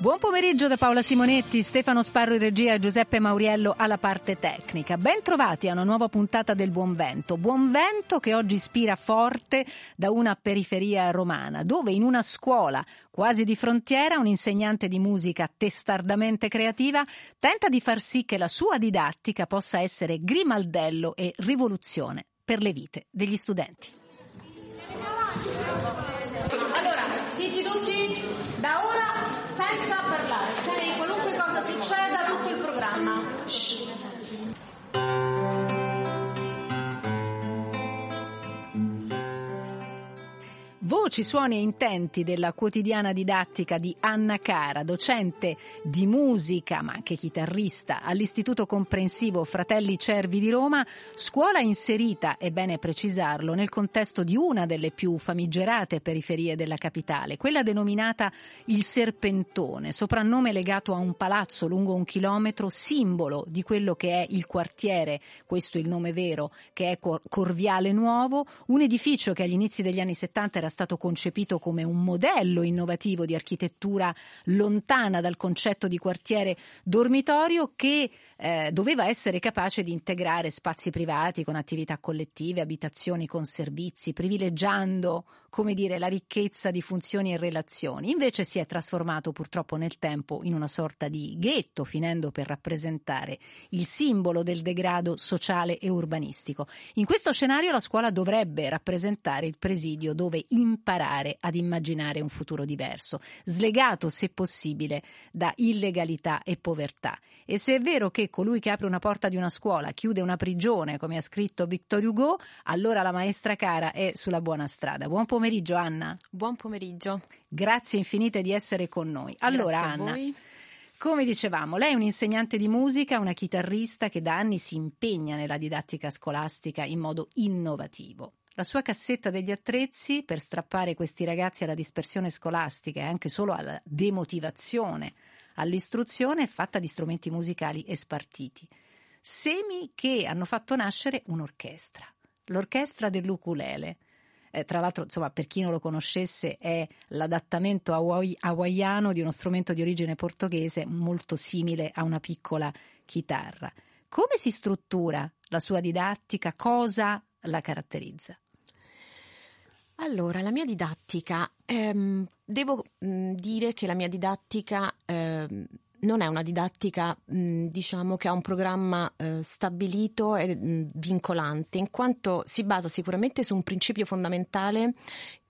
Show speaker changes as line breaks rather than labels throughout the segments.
Buon pomeriggio da Paola Simonetti, Stefano Sparro in regia e Giuseppe Mauriello alla parte tecnica. Ben trovati a una nuova puntata del Buon Vento. Buon Vento che oggi ispira forte da una periferia romana, dove in una scuola quasi di frontiera un insegnante di musica testardamente creativa tenta di far sì che la sua didattica possa essere grimaldello e rivoluzione per le vite degli studenti. Voci, suoni e intenti della quotidiana didattica di Anna Cara, docente di musica ma anche chitarrista all'Istituto Comprensivo Fratelli Cervi di Roma, scuola inserita, è bene precisarlo, nel contesto di una delle più famigerate periferie della capitale, quella denominata il Serpentone, soprannome legato a un palazzo lungo un chilometro, simbolo di quello che è il quartiere, questo è il nome vero, che è Corviale Nuovo, un edificio che agli inizi degli anni 70 era stato concepito come un modello innovativo di architettura lontana dal concetto di quartiere dormitorio che eh, doveva essere capace di integrare spazi privati con attività collettive, abitazioni con servizi, privilegiando, come dire, la ricchezza di funzioni e relazioni. Invece si è trasformato purtroppo nel tempo in una sorta di ghetto, finendo per rappresentare il simbolo del degrado sociale e urbanistico. In questo scenario la scuola dovrebbe rappresentare il presidio dove imparare ad immaginare un futuro diverso, slegato se possibile da illegalità e povertà. E se è vero che colui che apre una porta di una scuola chiude una prigione, come ha scritto Victor Hugo, allora la maestra cara è sulla buona strada. Buon pomeriggio Anna.
Buon pomeriggio.
Grazie infinite di essere con noi. Allora Anna. Come dicevamo, lei è un'insegnante di musica, una chitarrista che da anni si impegna nella didattica scolastica in modo innovativo. La sua cassetta degli attrezzi per strappare questi ragazzi alla dispersione scolastica e anche solo alla demotivazione all'istruzione è fatta di strumenti musicali e spartiti. Semi che hanno fatto nascere un'orchestra, l'orchestra dell'ukulele. Eh, tra l'altro, insomma, per chi non lo conoscesse, è l'adattamento hawaii- hawaiano di uno strumento di origine portoghese molto simile a una piccola chitarra. Come si struttura la sua didattica? Cosa la caratterizza?
Allora, la mia didattica, ehm, devo mh, dire che la mia didattica ehm, non è una didattica, mh, diciamo, che ha un programma eh, stabilito e mh, vincolante, in quanto si basa sicuramente su un principio fondamentale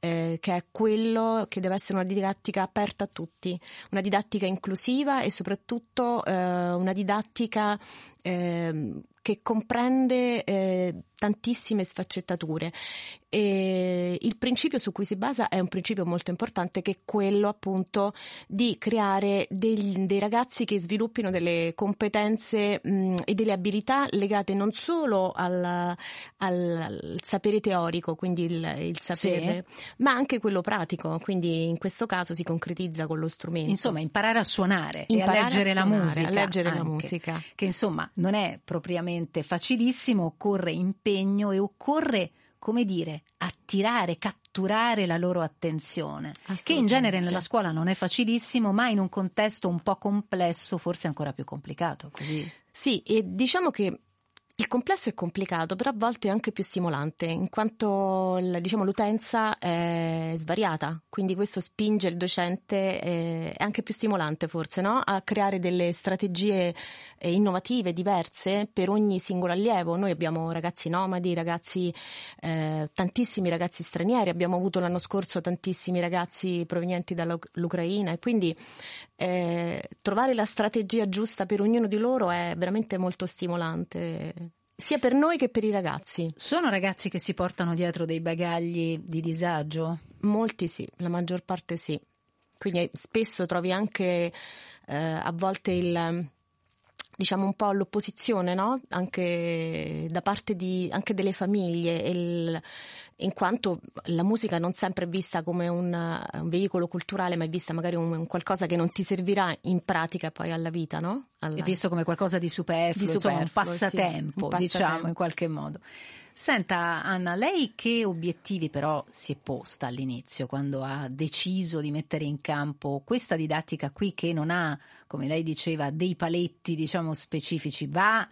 eh, che è quello che deve essere una didattica aperta a tutti, una didattica inclusiva e soprattutto eh, una didattica ehm, che comprende eh, tantissime sfaccettature. E il principio su cui si basa è un principio molto importante che è quello appunto di creare degli, dei ragazzi che sviluppino delle competenze mh, e delle abilità legate non solo al, al, al sapere teorico, quindi il, il sapere, sì. ma anche quello pratico, quindi in questo caso si concretizza con lo strumento.
Insomma, imparare a suonare imparare a leggere
a suonare,
la musica.
A leggere
anche,
la musica.
Che insomma non è propriamente facilissimo, occorre impegno e occorre, come dire, attirare, catturare la loro attenzione, che in genere nella scuola non è facilissimo, ma in un contesto un po' complesso forse ancora più complicato. Così.
Sì, e diciamo che il complesso è complicato, però a volte è anche più stimolante, in quanto diciamo, l'utenza è svariata, quindi questo spinge il docente, eh, è anche più stimolante forse, no? a creare delle strategie eh, innovative, diverse per ogni singolo allievo. Noi abbiamo ragazzi nomadi, ragazzi, eh, tantissimi ragazzi stranieri, abbiamo avuto l'anno scorso tantissimi ragazzi provenienti dall'Ucraina e quindi eh, trovare la strategia giusta per ognuno di loro è veramente molto stimolante sia per noi che per i ragazzi.
Sono ragazzi che si portano dietro dei bagagli di disagio?
Molti sì, la maggior parte sì. Quindi spesso trovi anche eh, a volte il diciamo un po' l'opposizione, no? Anche da parte di, anche delle famiglie, il, in quanto la musica non sempre è vista come un, un veicolo culturale, ma è vista magari come un qualcosa che non ti servirà in pratica poi alla vita, no? Alla...
È visto come qualcosa di superfluo, di superfluo insomma, un passatempo, sì, un passatempo, diciamo in qualche modo. Senta Anna, lei che obiettivi però si è posta all'inizio quando ha deciso di mettere in campo questa didattica qui che non ha, come lei diceva, dei paletti diciamo specifici, va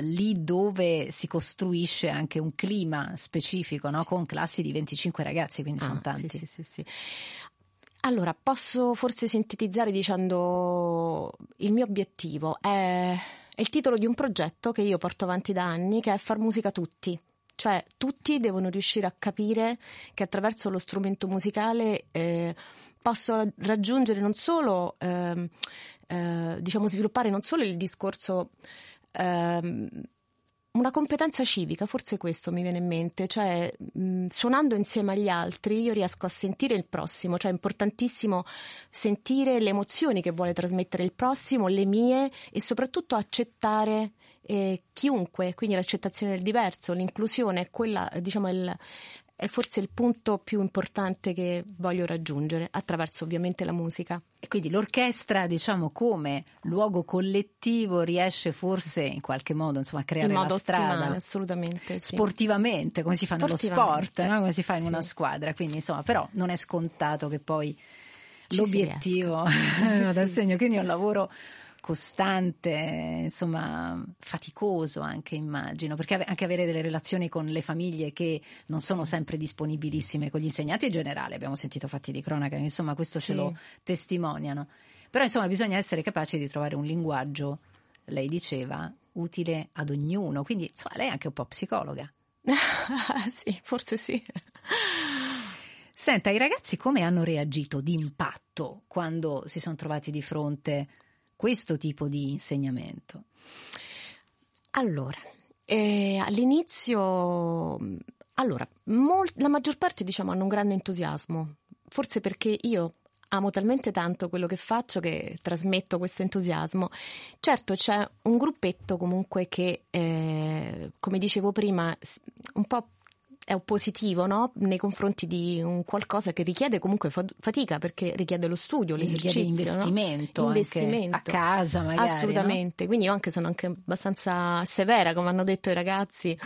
lì dove si costruisce anche un clima specifico, no? sì. con classi di 25 ragazzi, quindi ah, sono tanti.
Sì, sì, sì, Allora, posso forse sintetizzare dicendo il mio obiettivo è, è il titolo di un progetto che io porto avanti da anni, che è far musica tutti. Cioè tutti devono riuscire a capire che attraverso lo strumento musicale eh, posso raggiungere non solo, eh, eh, diciamo, sviluppare non solo il discorso ehm, una competenza civica, forse questo mi viene in mente, cioè mh, suonando insieme agli altri io riesco a sentire il prossimo, cioè è importantissimo sentire le emozioni che vuole trasmettere il prossimo, le mie e soprattutto accettare eh, chiunque, quindi l'accettazione del diverso, l'inclusione quella, diciamo, il, è forse il punto più importante che voglio raggiungere attraverso ovviamente la musica.
E quindi l'orchestra, diciamo, come luogo collettivo riesce forse in qualche modo insomma, a creare la strada.
Ottimale, assolutamente.
Sì. Sportivamente, come si fa nello sport, no? come si fa in sì. una squadra. Quindi, insomma, però non è scontato che poi Ci l'obiettivo vada a segno. Quindi è un lavoro costante, insomma, faticoso anche immagino, perché anche avere delle relazioni con le famiglie che non sono sempre disponibilissime con gli insegnanti in generale, abbiamo sentito fatti di cronaca, insomma questo sì. ce lo testimoniano. Però insomma bisogna essere capaci di trovare un linguaggio, lei diceva, utile ad ognuno, quindi insomma lei è anche un po' psicologa.
sì, forse sì.
Senta, i ragazzi come hanno reagito d'impatto quando si sono trovati di fronte questo tipo di insegnamento?
Allora, eh, all'inizio, allora, mol- la maggior parte diciamo hanno un grande entusiasmo, forse perché io amo talmente tanto quello che faccio che trasmetto questo entusiasmo. Certo c'è un gruppetto comunque che, eh, come dicevo prima, un po' è oppositivo no? nei confronti di un qualcosa che richiede comunque fatica perché richiede lo studio, l'esercizio,
richiede investimento,
no? investimento.
a casa magari.
Assolutamente,
no?
quindi io anche sono anche abbastanza severa come hanno detto i ragazzi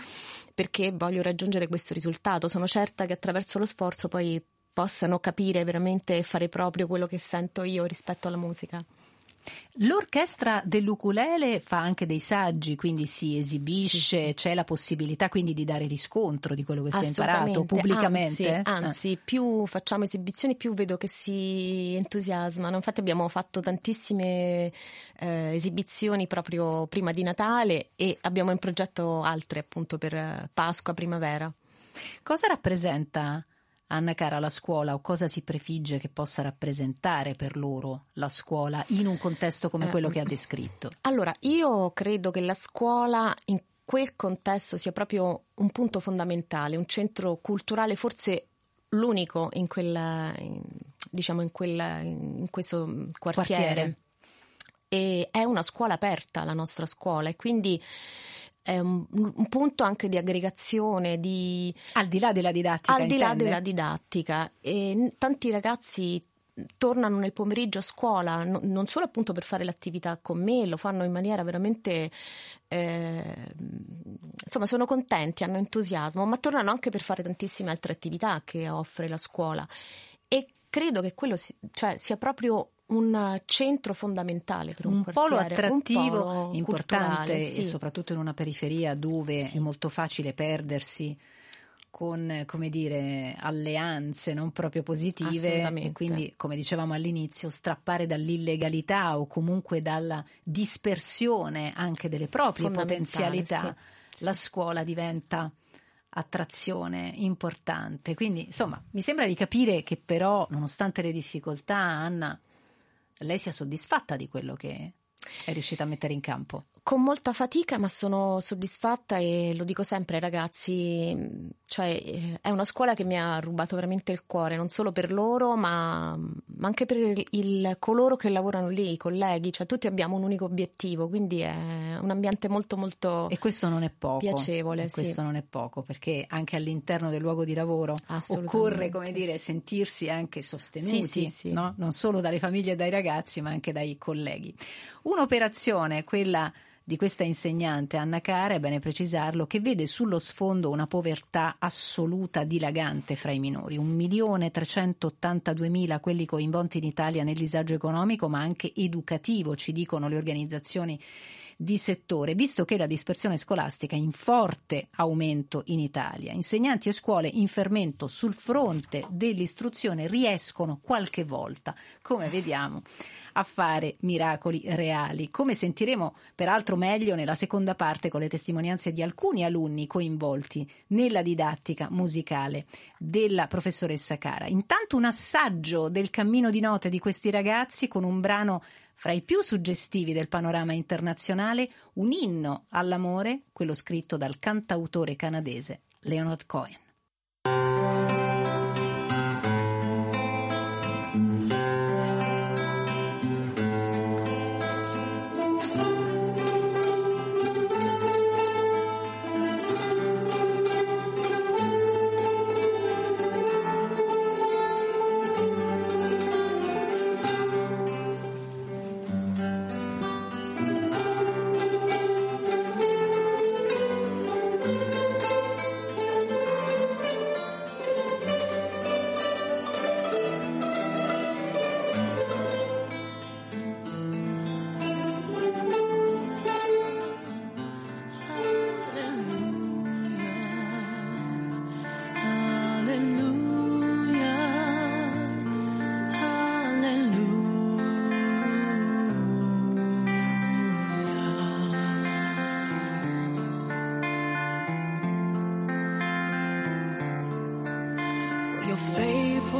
perché voglio raggiungere questo risultato. Sono certa che attraverso lo sforzo poi possano capire veramente e fare proprio quello che sento io rispetto alla musica.
L'orchestra dell'ukulele fa anche dei saggi, quindi si esibisce, sì, sì. c'è la possibilità quindi di dare riscontro di quello che si è imparato pubblicamente.
Anzi, anzi ah. più facciamo esibizioni, più vedo che si entusiasmano. Infatti abbiamo fatto tantissime eh, esibizioni proprio prima di Natale e abbiamo in progetto altre appunto per Pasqua, primavera.
Cosa rappresenta Anna cara la scuola o cosa si prefigge che possa rappresentare per loro la scuola in un contesto come quello che ha descritto?
Allora, io credo che la scuola in quel contesto sia proprio un punto fondamentale, un centro culturale forse l'unico in, quella, in, diciamo in, quella, in questo quartiere. quartiere. E è una scuola aperta la nostra scuola e quindi è un, un, punto anche di aggregazione, di...
Al di là della didattica.
Al di
intende?
là della didattica. E tanti ragazzi tornano nel pomeriggio a scuola, no, non solo appunto per fare l'attività con me, lo fanno in maniera veramente... Eh, insomma, sono contenti, hanno entusiasmo, ma tornano anche per fare tantissime altre attività che offre la scuola. E credo che quello si, cioè, sia proprio un centro fondamentale per un,
un
polo
attrattivo
polo
importante
sì.
e soprattutto in una periferia dove sì. è molto facile perdersi con come dire alleanze non proprio positive e quindi come dicevamo all'inizio strappare dall'illegalità o comunque dalla dispersione anche delle proprie potenzialità sì. la scuola diventa attrazione importante quindi insomma mi sembra di capire che però nonostante le difficoltà Anna lei sia soddisfatta di quello che è riuscita a mettere in campo?
Con molta fatica, ma sono soddisfatta e lo dico sempre ai ragazzi, cioè è una scuola che mi ha rubato veramente il cuore, non solo per loro, ma, ma anche per il, il, coloro che lavorano lì, i colleghi, cioè tutti abbiamo un unico obiettivo, quindi è un ambiente molto molto
e questo non è poco,
piacevole.
questo
sì.
non è poco, perché anche all'interno del luogo di lavoro occorre, come dire, sentirsi anche sostenuti,
sì, sì,
no? non solo dalle famiglie e dai ragazzi, ma anche dai colleghi. Un'operazione, quella di questa insegnante Anna Cara, è bene precisarlo, che vede sullo sfondo una povertà assoluta dilagante fra i minori, 1.382.000 quelli coinvolti in Italia nel disagio economico, ma anche educativo, ci dicono le organizzazioni di settore, visto che la dispersione scolastica è in forte aumento in Italia. Insegnanti e scuole in fermento sul fronte dell'istruzione riescono qualche volta, come vediamo, a fare miracoli reali, come sentiremo peraltro meglio nella seconda parte con le testimonianze di alcuni alunni coinvolti nella didattica musicale della professoressa Cara. Intanto un assaggio del cammino di note di questi ragazzi con un brano fra i più suggestivi del panorama internazionale, un inno all'amore, quello scritto dal cantautore canadese Leonard Cohen.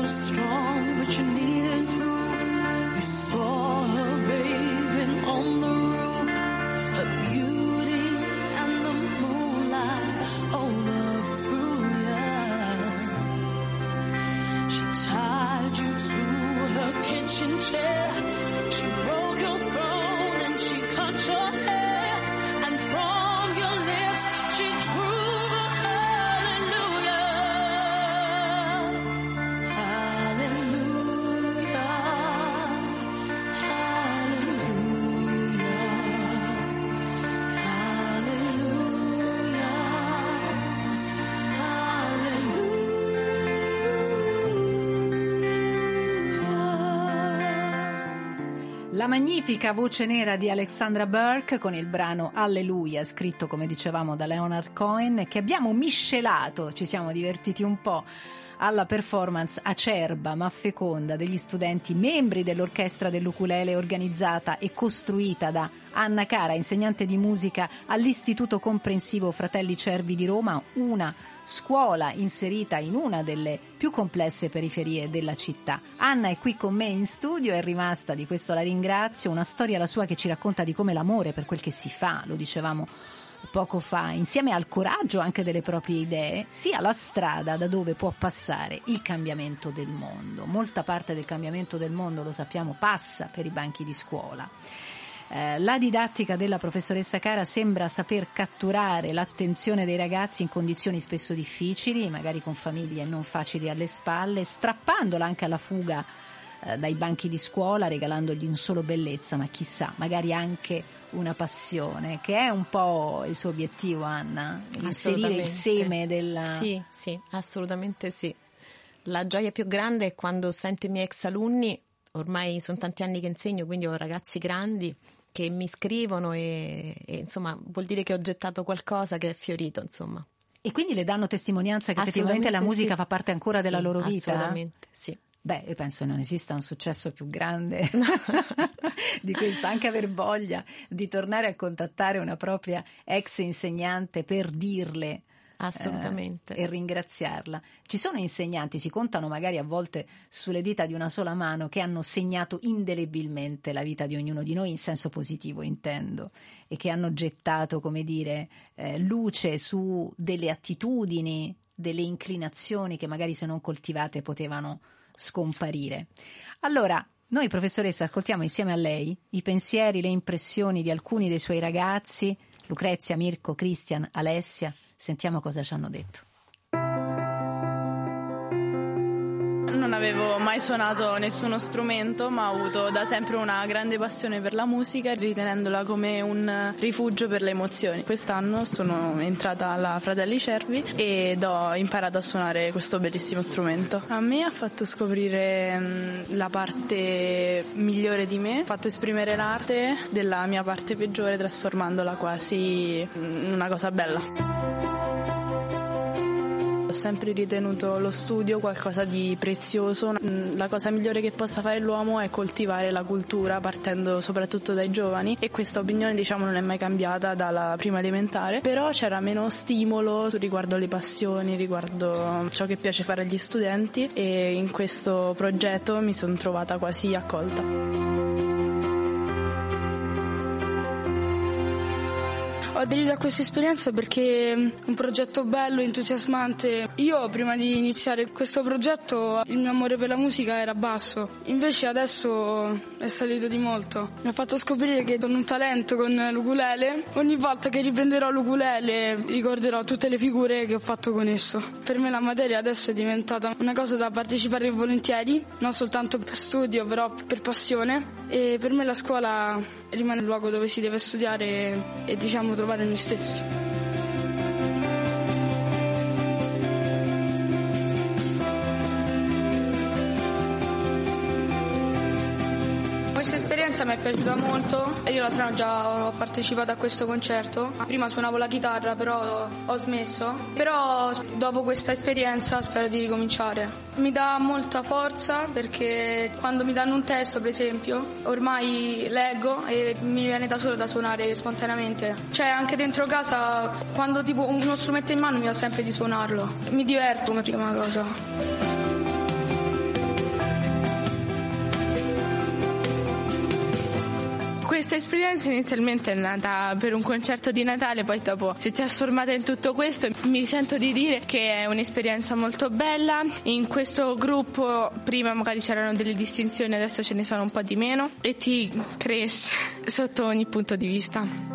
strong, but you need. La magnifica voce nera di Alexandra Burke con il brano Alleluia, scritto come dicevamo da Leonard Cohen, che abbiamo miscelato, ci siamo divertiti un po' alla performance acerba ma feconda degli studenti membri dell'orchestra dell'ukulele organizzata e costruita da Anna Cara, insegnante di musica all'Istituto Comprensivo Fratelli Cervi di Roma, una scuola inserita in una delle più complesse periferie della città. Anna è qui con me in studio, è rimasta, di questo la ringrazio, una storia la sua che ci racconta di come l'amore per quel che si fa, lo dicevamo poco fa, insieme al coraggio anche delle proprie idee, sia la strada da dove può passare il cambiamento del mondo. Molta parte del cambiamento del mondo, lo sappiamo, passa per i banchi di scuola. Eh, la didattica della professoressa Cara sembra saper catturare l'attenzione dei ragazzi in condizioni spesso difficili, magari con famiglie non facili alle spalle, strappandola anche alla fuga eh, dai banchi di scuola, regalandogli non solo bellezza, ma chissà, magari anche una passione, che è un po' il suo obiettivo, Anna, inserire il seme del...
Sì, sì, assolutamente sì. La gioia più grande è quando sento i miei ex alunni, ormai sono tanti anni che insegno, quindi ho ragazzi grandi che mi scrivono e, e insomma vuol dire che ho gettato qualcosa che è fiorito, insomma.
E quindi le danno testimonianza che effettivamente la musica
sì.
fa parte ancora della
sì,
loro vita?
Assolutamente, sì.
Beh, io penso non esista un successo più grande di questo, anche aver voglia di tornare a contattare una propria ex insegnante per dirle
Assolutamente.
Eh, e ringraziarla. Ci sono insegnanti, si contano magari a volte sulle dita di una sola mano, che hanno segnato indelebilmente la vita di ognuno di noi, in senso positivo intendo, e che hanno gettato, come dire, eh, luce su delle attitudini, delle inclinazioni che magari se non coltivate potevano scomparire. Allora, noi professoressa ascoltiamo insieme a lei i pensieri, le impressioni di alcuni dei suoi ragazzi, Lucrezia, Mirko, Cristian, Alessia, sentiamo cosa ci hanno detto.
Non avevo mai suonato nessuno strumento, ma ho avuto da sempre una grande passione per la musica, ritenendola come un rifugio per le emozioni. Quest'anno sono entrata alla Fratelli Cervi ed ho imparato a suonare questo bellissimo strumento. A me ha fatto scoprire mm, la parte migliore di me, ha fatto esprimere l'arte della mia parte peggiore trasformandola quasi in una cosa bella. Ho sempre ritenuto lo studio qualcosa di prezioso. Mm, la cosa migliore che possa fare l'uomo è coltivare la cultura partendo soprattutto dai giovani e questa opinione diciamo non è mai cambiata dalla prima elementare, però c'era meno stimolo riguardo le passioni, riguardo ciò che piace fare agli studenti e in questo progetto mi sono trovata quasi accolta.
Ho aderito a questa esperienza perché è un progetto bello, entusiasmante. Io prima di iniziare questo progetto il mio amore per la musica era basso, invece adesso è salito di molto. Mi ha fatto scoprire che ho un talento con l'ukulele. Ogni volta che riprenderò l'ukulele ricorderò tutte le figure che ho fatto con esso. Per me la materia adesso è diventata una cosa da partecipare volentieri, non soltanto per studio, però per passione. E per me la scuola rimane il luogo dove si deve studiare e diciamo trovare noi stessi. L'esperienza mi è piaciuta molto e io l'altro anno già ho partecipato a questo concerto. Prima suonavo la chitarra, però ho smesso. Però dopo questa esperienza spero di ricominciare. Mi dà molta forza perché quando mi danno un testo, per esempio, ormai leggo e mi viene da solo da suonare spontaneamente. Cioè anche dentro casa, quando tipo uno strumento in mano mi va sempre di suonarlo. Mi diverto come prima cosa.
Questa esperienza inizialmente è nata per un concerto di Natale, poi dopo si è trasformata in tutto questo. Mi sento di dire che è un'esperienza molto bella. In questo gruppo prima magari c'erano delle distinzioni, adesso ce ne sono un po' di meno e ti cresce sotto ogni punto di vista.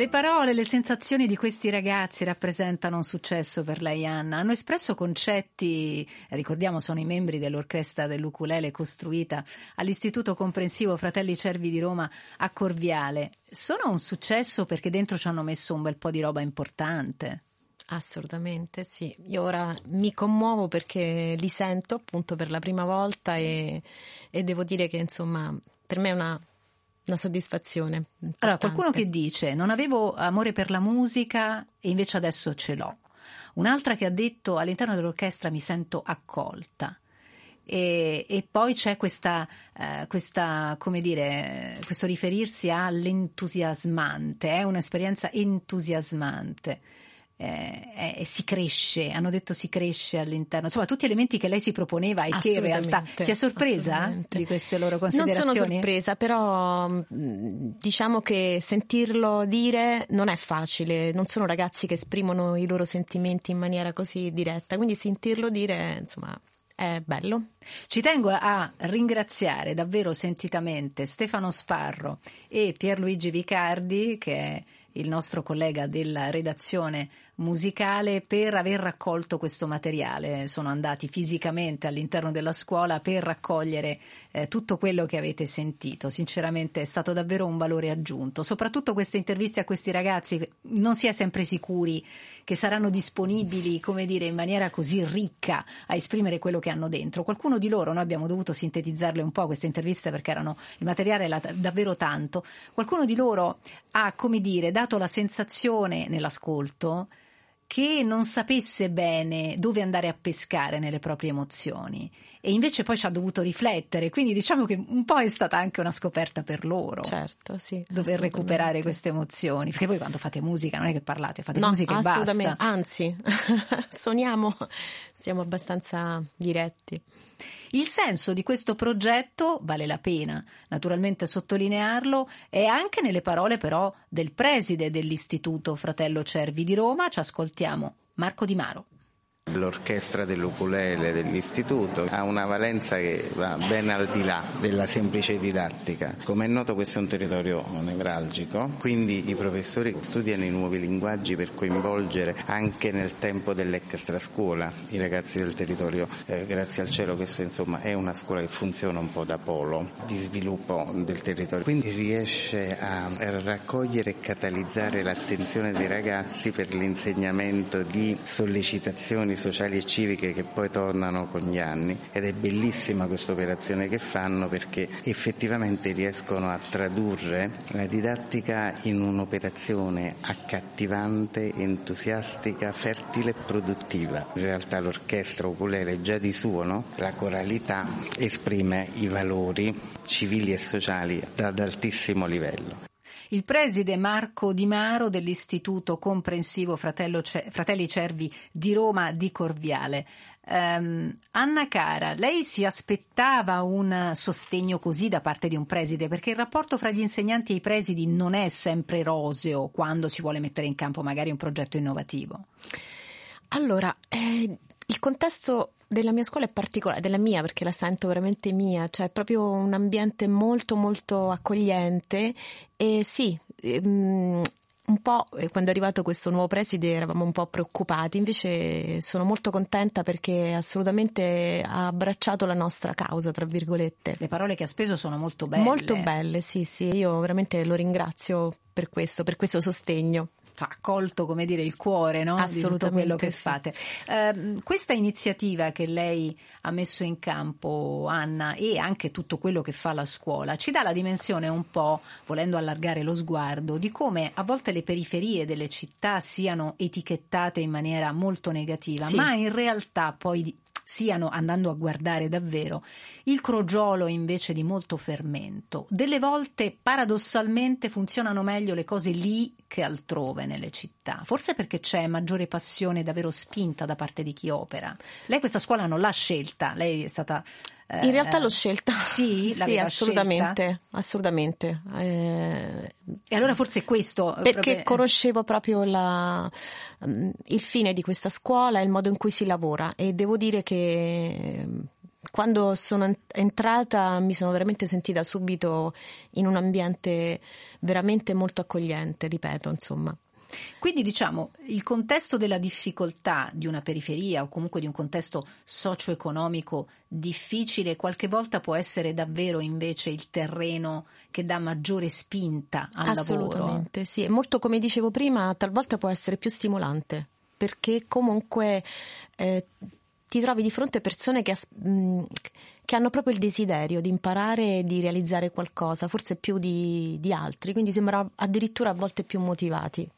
Le parole, le sensazioni di questi ragazzi rappresentano un successo per lei, Anna. Hanno espresso concetti, ricordiamo sono i membri dell'orchestra dell'Ukulele costruita all'Istituto Comprensivo Fratelli Cervi di Roma a Corviale. Sono un successo perché dentro ci hanno messo un bel po' di roba importante.
Assolutamente sì, io ora mi commuovo perché li sento appunto per la prima volta e, e devo dire che insomma per me è una una soddisfazione. Importante.
Allora, qualcuno che dice non avevo amore per la musica e invece adesso ce l'ho. Un'altra che ha detto all'interno dell'orchestra mi sento accolta. E, e poi c'è questa, uh, questa, dire, questo riferirsi all'entusiasmante, è un'esperienza entusiasmante eh, eh, si cresce, hanno detto si cresce all'interno, insomma tutti elementi che lei si proponeva e che in realtà si è sorpresa di queste loro considerazioni?
Non sono sorpresa, però mm, diciamo che sentirlo dire non è facile, non sono ragazzi che esprimono i loro sentimenti in maniera così diretta, quindi sentirlo dire insomma è bello.
Ci tengo a ringraziare davvero sentitamente Stefano Sparro e Pierluigi Vicardi che è il nostro collega della redazione musicale per aver raccolto questo materiale. Sono andati fisicamente all'interno della scuola per raccogliere eh, tutto quello che avete sentito. Sinceramente è stato davvero un valore aggiunto. Soprattutto queste interviste a questi ragazzi non si è sempre sicuri che saranno disponibili, come dire, in maniera così ricca a esprimere quello che hanno dentro. Qualcuno di loro, noi abbiamo dovuto sintetizzarle un po' queste interviste perché erano il materiale era davvero tanto. Qualcuno di loro ha, come dire, dato la sensazione nell'ascolto che non sapesse bene dove andare a pescare nelle proprie emozioni e invece poi ci ha dovuto riflettere, quindi diciamo che un po' è stata anche una scoperta per loro.
Certo, sì.
Dover recuperare queste emozioni, perché voi quando fate musica non è che parlate, fate
no,
musica e basta.
Anzi, suoniamo, siamo abbastanza diretti.
Il senso di questo progetto, vale la pena naturalmente sottolinearlo, è anche nelle parole però del preside dell'Istituto Fratello Cervi di Roma. Ci ascoltiamo Marco Di Maro.
L'orchestra dell'ukulele dell'istituto ha una valenza che va ben al di là della semplice didattica. Come è noto questo è un territorio nevralgico, quindi i professori studiano i nuovi linguaggi per coinvolgere anche nel tempo dell'extra scuola i ragazzi del territorio. Eh, grazie al cielo questa insomma è una scuola che funziona un po' da polo di sviluppo del territorio, quindi riesce a raccogliere e catalizzare l'attenzione dei ragazzi per l'insegnamento di sollecitazioni sociali e civiche che poi tornano con gli anni ed è bellissima questa operazione che fanno perché effettivamente riescono a tradurre la didattica in un'operazione accattivante, entusiastica, fertile e produttiva. In realtà l'orchestra ukulele già di suo, no? la coralità esprime i valori civili e sociali ad altissimo livello.
Il preside Marco Di Maro dell'Istituto Comprensivo Fratelli Cervi di Roma di Corviale. Um, Anna Cara, lei si aspettava un sostegno così da parte di un preside? Perché il rapporto fra gli insegnanti e i presidi non è sempre roseo quando si vuole mettere in campo magari un progetto innovativo.
Allora, eh, il contesto della mia scuola è particolare, della mia perché la sento veramente mia, cioè è proprio un ambiente molto molto accogliente e sì, um, un po' eh, quando è arrivato questo nuovo preside eravamo un po' preoccupati, invece sono molto contenta perché assolutamente ha abbracciato la nostra causa, tra virgolette.
Le parole che ha speso sono molto belle.
Molto belle, sì, sì, io veramente lo ringrazio per questo, per questo sostegno
ha colto come dire il cuore no? di tutto quello che fate. Eh, questa iniziativa che lei ha messo in campo, Anna, e anche tutto quello che fa la scuola, ci dà la dimensione un po', volendo allargare lo sguardo, di come a volte le periferie delle città siano etichettate in maniera molto negativa, sì. ma in realtà poi siano, andando a guardare davvero, il crogiolo invece di molto fermento. Delle volte paradossalmente funzionano meglio le cose lì che altrove nelle città, forse perché c'è maggiore passione davvero spinta da parte di chi opera. Lei questa scuola non l'ha scelta, lei è stata
in realtà l'ho scelta.
Sì,
sì assolutamente, scelta? assolutamente. Eh,
e allora forse questo...
Perché proprio... conoscevo proprio la, mm, il fine di questa scuola e il modo in cui si lavora e devo dire che mm, quando sono entrata mi sono veramente sentita subito in un ambiente veramente molto accogliente, ripeto, insomma.
Quindi diciamo il contesto della difficoltà di una periferia o comunque di un contesto socio-economico difficile qualche volta può essere davvero invece il terreno che dà maggiore spinta al
Assolutamente,
lavoro.
Assolutamente, sì. E molto come dicevo prima, talvolta può essere più stimolante perché comunque eh, ti trovi di fronte persone che, mh, che, hanno proprio il desiderio di imparare e di realizzare qualcosa, forse più di, di altri, quindi sembra addirittura a volte più motivati.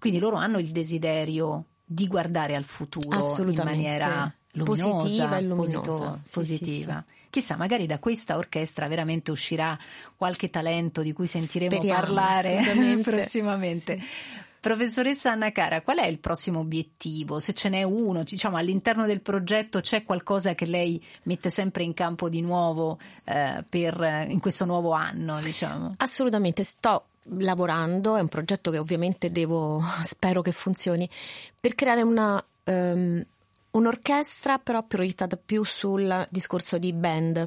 Quindi loro hanno il desiderio di guardare al futuro in maniera luminosa,
positiva e luminosa.
Posito, sì, positiva. Sì, sì. Chissà, magari da questa orchestra veramente uscirà qualche talento di cui sentiremo
Speriamo,
parlare prossimamente. Professoressa Anna Cara, qual è il prossimo obiettivo? Se ce n'è uno, diciamo all'interno del progetto c'è qualcosa che lei mette sempre in campo di nuovo eh, per, in questo nuovo anno, diciamo?
Assolutamente, sto lavorando, è un progetto che ovviamente devo, spero che funzioni, per creare una, um, un'orchestra però proiettata più sul discorso di band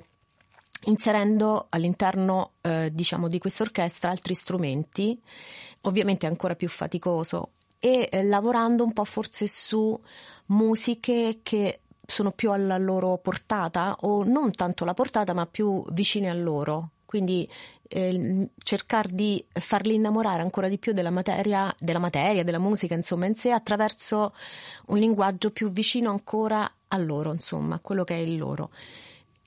inserendo all'interno eh, diciamo di questa orchestra altri strumenti ovviamente ancora più faticoso e eh, lavorando un po' forse su musiche che sono più alla loro portata o non tanto la portata ma più vicine a loro. Quindi eh, cercare di farli innamorare ancora di più della materia, della materia, della musica insomma in sé attraverso un linguaggio più vicino ancora a loro insomma a quello che è il loro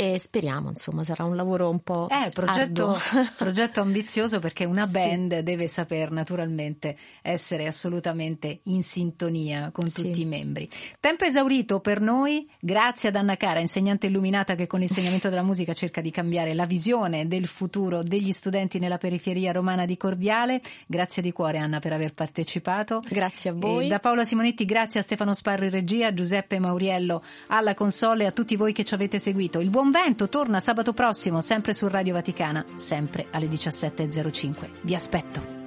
e speriamo, insomma, sarà un lavoro un po'
eh, progetto, progetto ambizioso perché una
Sì.
band deve saper naturalmente essere assolutamente in sintonia con
Sì.
tutti i membri. Tempo esaurito per noi, grazie ad Anna Cara, insegnante illuminata che con l'insegnamento della musica cerca di cambiare la visione del futuro degli studenti nella periferia romana di Corviale. Grazie di cuore Anna per aver partecipato.
Grazie a voi.
E da Paola Simonetti, grazie a Stefano Sparro in regia, a Giuseppe Mauriello alla console e a tutti voi che ci avete seguito. Il buon vento torna sabato prossimo, sempre su Radio Vaticana, sempre alle 17.05. Vi aspetto.